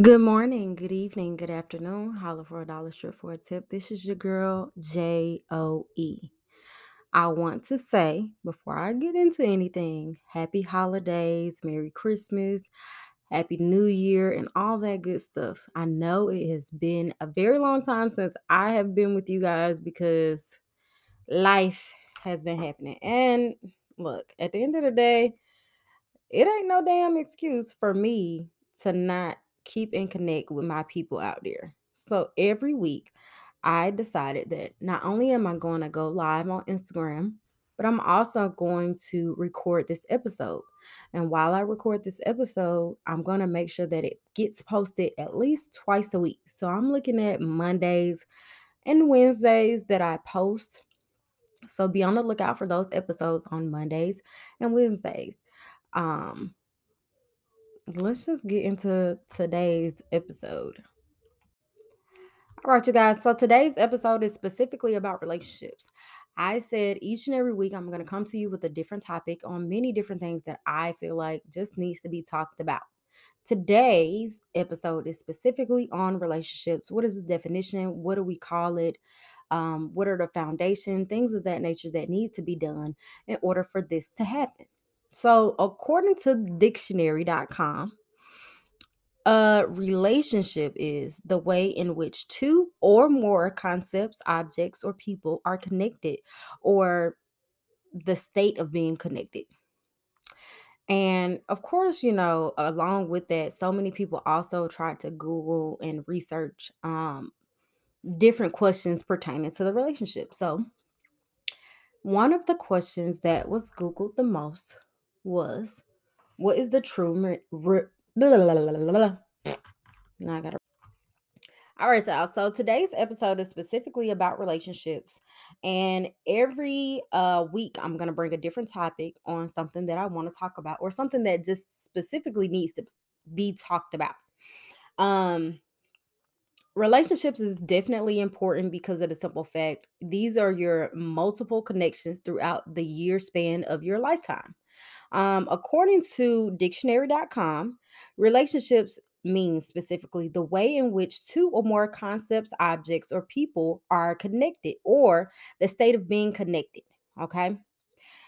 Good morning, good evening, good afternoon. Holla for a dollar strip for a tip. This is your girl, J O E. I want to say, before I get into anything, happy holidays, Merry Christmas, Happy New Year, and all that good stuff. I know it has been a very long time since I have been with you guys because life has been happening. And look, at the end of the day, it ain't no damn excuse for me to not keep and connect with my people out there. So every week, I decided that not only am I going to go live on Instagram, but I'm also going to record this episode. And while I record this episode, I'm going to make sure that it gets posted at least twice a week. So I'm looking at Mondays and Wednesdays that I post. So be on the lookout for those episodes on Mondays and Wednesdays. Um, let's just get into today's episode. All right, you guys. So today's episode is specifically about relationships. I said each and every week I'm going to come to you with a different topic on many different things that I feel like just needs to be talked about. Today's episode is specifically on relationships. What is the definition? What do we call it? Um, what are the foundation things of that nature that need to be done in order for this to happen? So, according to dictionary.com, a relationship is the way in which two or more concepts, objects, or people are connected, or the state of being connected. And of course, you know, along with that, so many people also try to Google and research um, different questions pertaining to the relationship. So, one of the questions that was Googled the most was what is the true re- now I gotta all right, y'all. So today's episode is specifically about relationships. And every uh week I'm gonna bring a different topic on something that I want to talk about or something that just specifically needs to be talked about. Um relationships is definitely important because of the simple fact these are your multiple connections throughout the year span of your lifetime. Um, according to dictionary.com, relationships means specifically the way in which two or more concepts, objects, or people are connected or the state of being connected. Okay.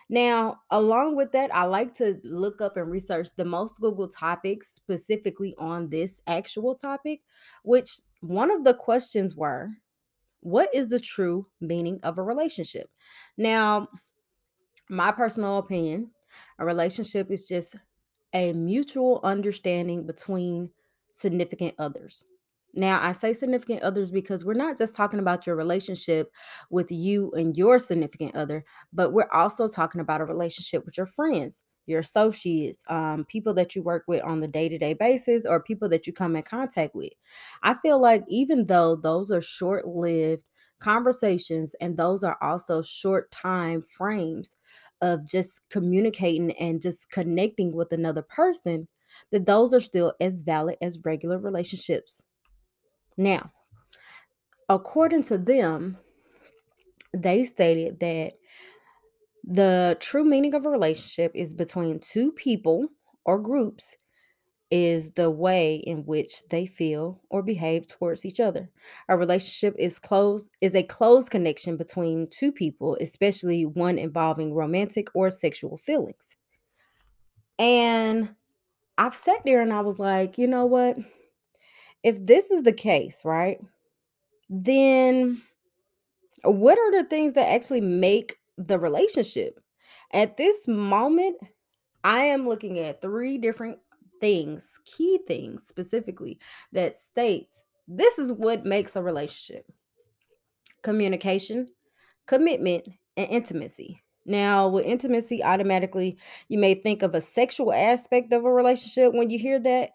Now, along with that, I like to look up and research the most Google topics specifically on this actual topic, which one of the questions were what is the true meaning of a relationship? Now, my personal opinion, a relationship is just a mutual understanding between significant others. Now, I say significant others because we're not just talking about your relationship with you and your significant other, but we're also talking about a relationship with your friends, your associates, um, people that you work with on the day to day basis, or people that you come in contact with. I feel like even though those are short lived conversations and those are also short time frames of just communicating and just connecting with another person, that those are still as valid as regular relationships. Now, according to them, they stated that the true meaning of a relationship is between two people or groups is the way in which they feel or behave towards each other. A relationship is close is a close connection between two people, especially one involving romantic or sexual feelings. And I've sat there and I was like, you know what? If this is the case, right? Then what are the things that actually make the relationship? At this moment, I am looking at three different things, key things specifically, that states this is what makes a relationship communication, commitment, and intimacy. Now, with intimacy, automatically you may think of a sexual aspect of a relationship when you hear that.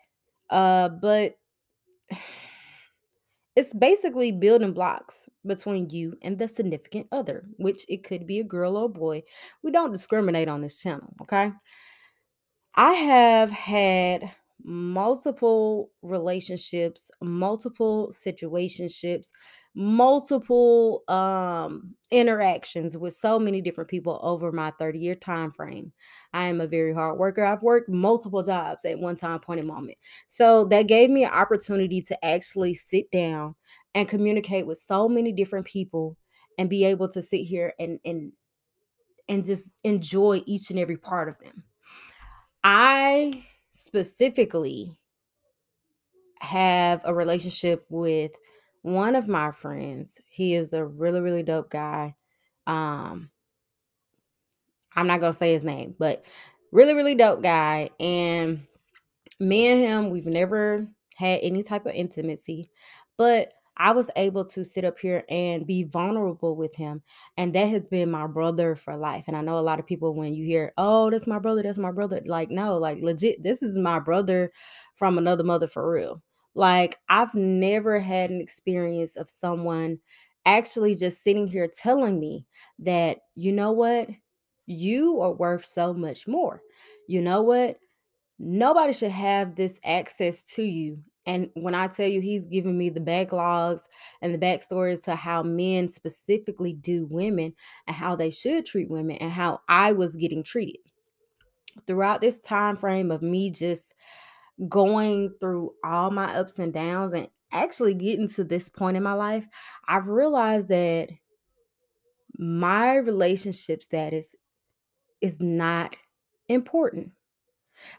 Uh, but it's basically building blocks between you and the significant other, which it could be a girl or a boy. We don't discriminate on this channel, okay? I have had multiple relationships, multiple situationships, multiple um interactions with so many different people over my 30 year time frame. I am a very hard worker. I've worked multiple jobs at one time point in moment. So that gave me an opportunity to actually sit down and communicate with so many different people and be able to sit here and and and just enjoy each and every part of them. I specifically have a relationship with one of my friends. He is a really, really dope guy. Um, I'm not gonna say his name, but really, really dope guy. And me and him, we've never had any type of intimacy, but I was able to sit up here and be vulnerable with him. And that has been my brother for life. And I know a lot of people, when you hear, oh, that's my brother, that's my brother, like, no, like, legit, this is my brother from another mother for real. Like, I've never had an experience of someone actually just sitting here telling me that, you know what, you are worth so much more. You know what? Nobody should have this access to you. And when I tell you he's giving me the backlogs and the backstories to how men specifically do women and how they should treat women and how I was getting treated. Throughout this time frame of me just going through all my ups and downs and actually getting to this point in my life, I've realized that my relationship status is not important.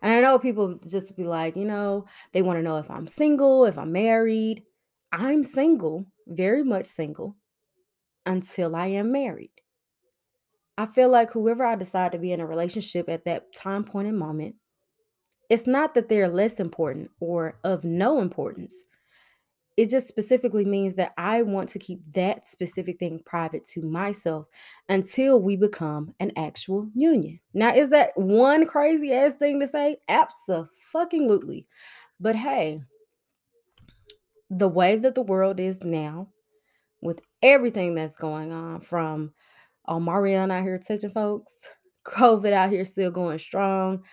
And I know people just be like, you know, they want to know if I'm single, if I'm married. I'm single, very much single, until I am married. I feel like whoever I decide to be in a relationship at that time point and moment, it's not that they're less important or of no importance. It just specifically means that I want to keep that specific thing private to myself until we become an actual union. Now, is that one crazy ass thing to say? Absolutely. But hey, the way that the world is now, with everything that's going on, from Omarion out here touching folks, COVID out here still going strong,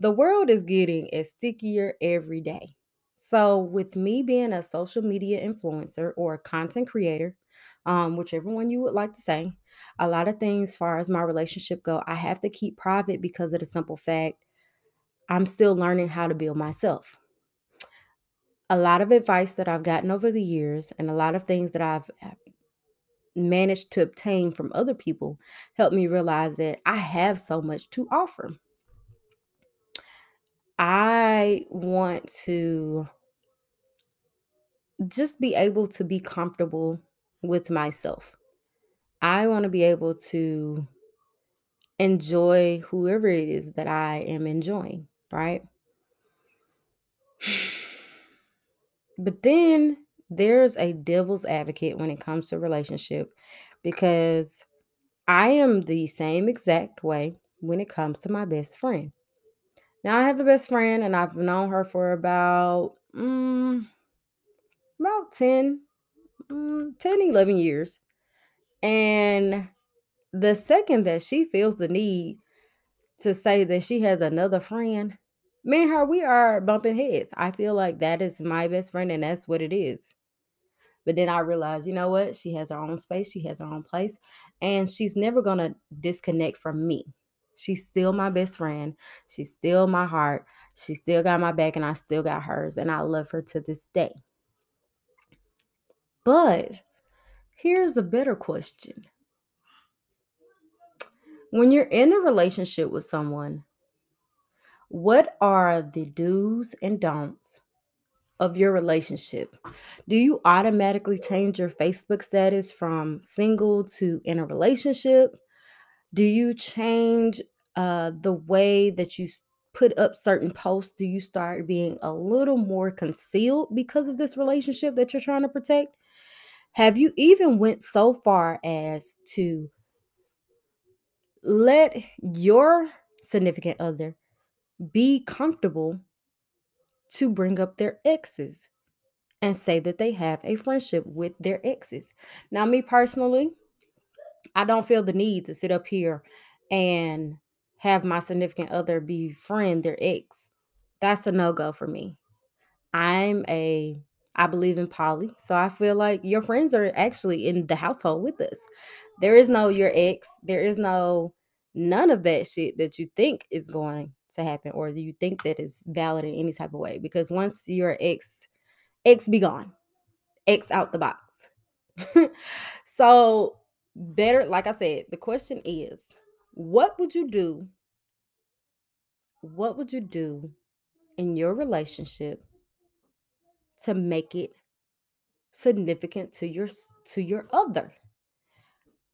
the world is getting as stickier every day. So, with me being a social media influencer or a content creator, um, whichever one you would like to say, a lot of things as far as my relationship go, I have to keep private because of the simple fact I'm still learning how to build myself. A lot of advice that I've gotten over the years and a lot of things that I've uh, managed to obtain from other people helped me realize that I have so much to offer. I want to just be able to be comfortable with myself. I want to be able to enjoy whoever it is that I am enjoying, right? But then there's a devil's advocate when it comes to relationship because I am the same exact way when it comes to my best friend. Now I have a best friend and I've known her for about mm, about 10 mm, 10 11 years. And the second that she feels the need to say that she has another friend me and her we are bumping heads. I feel like that is my best friend and that's what it is. But then i realized you know what? She has her own space. She has her own place. And she's never gonna disconnect from me she's still my best friend she's still my heart she still got my back and i still got hers and i love her to this day but here's a better question when you're in a relationship with someone, what are the do's and don'ts of your relationship? Do you automatically change your Facebook status from single to in a relationship? Do you change uh, the way that you put up certain posts? Do you start being a little more concealed because of this relationship that you're trying to protect? Have you even went so far as to let your significant other be comfortable to bring up their exes and say that they have a friendship with their exes. Now, me personally, I don't feel the need to sit up here and have my significant other befriend their ex. that's a no-go for me. I'm a I believe in poly, so I feel like your friends are actually in the household with us. There is no your ex, there is no none of that shit that you think is going to happen or you think that is valid in any type of way because once your ex ex be gone. X out the box. so better like I said, the question is, what would you do? What would you do in your relationship to make it significant to your to your other?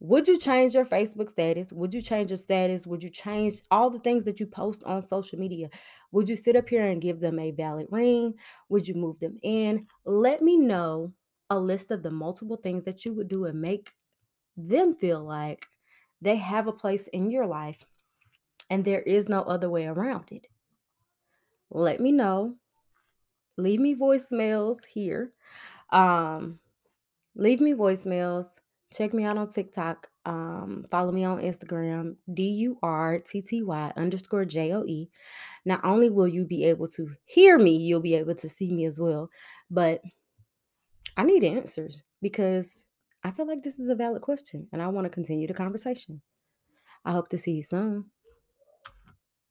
Would you change your Facebook status? Would you change your status? Would you change all the things that you post on social media? Would you sit up here and give them a valid ring? Would you move them in? Let me know a list of the multiple things that you would do and make them feel like they have a place in your life and there is no other way around it. Let me know. Leave me voicemails here. Um, leave me voicemails. Check me out on TikTok. Um, follow me on Instagram, D U R T T Y underscore J O E. Not only will you be able to hear me, you'll be able to see me as well. But I need answers because I feel like this is a valid question and I want to continue the conversation. I hope to see you soon.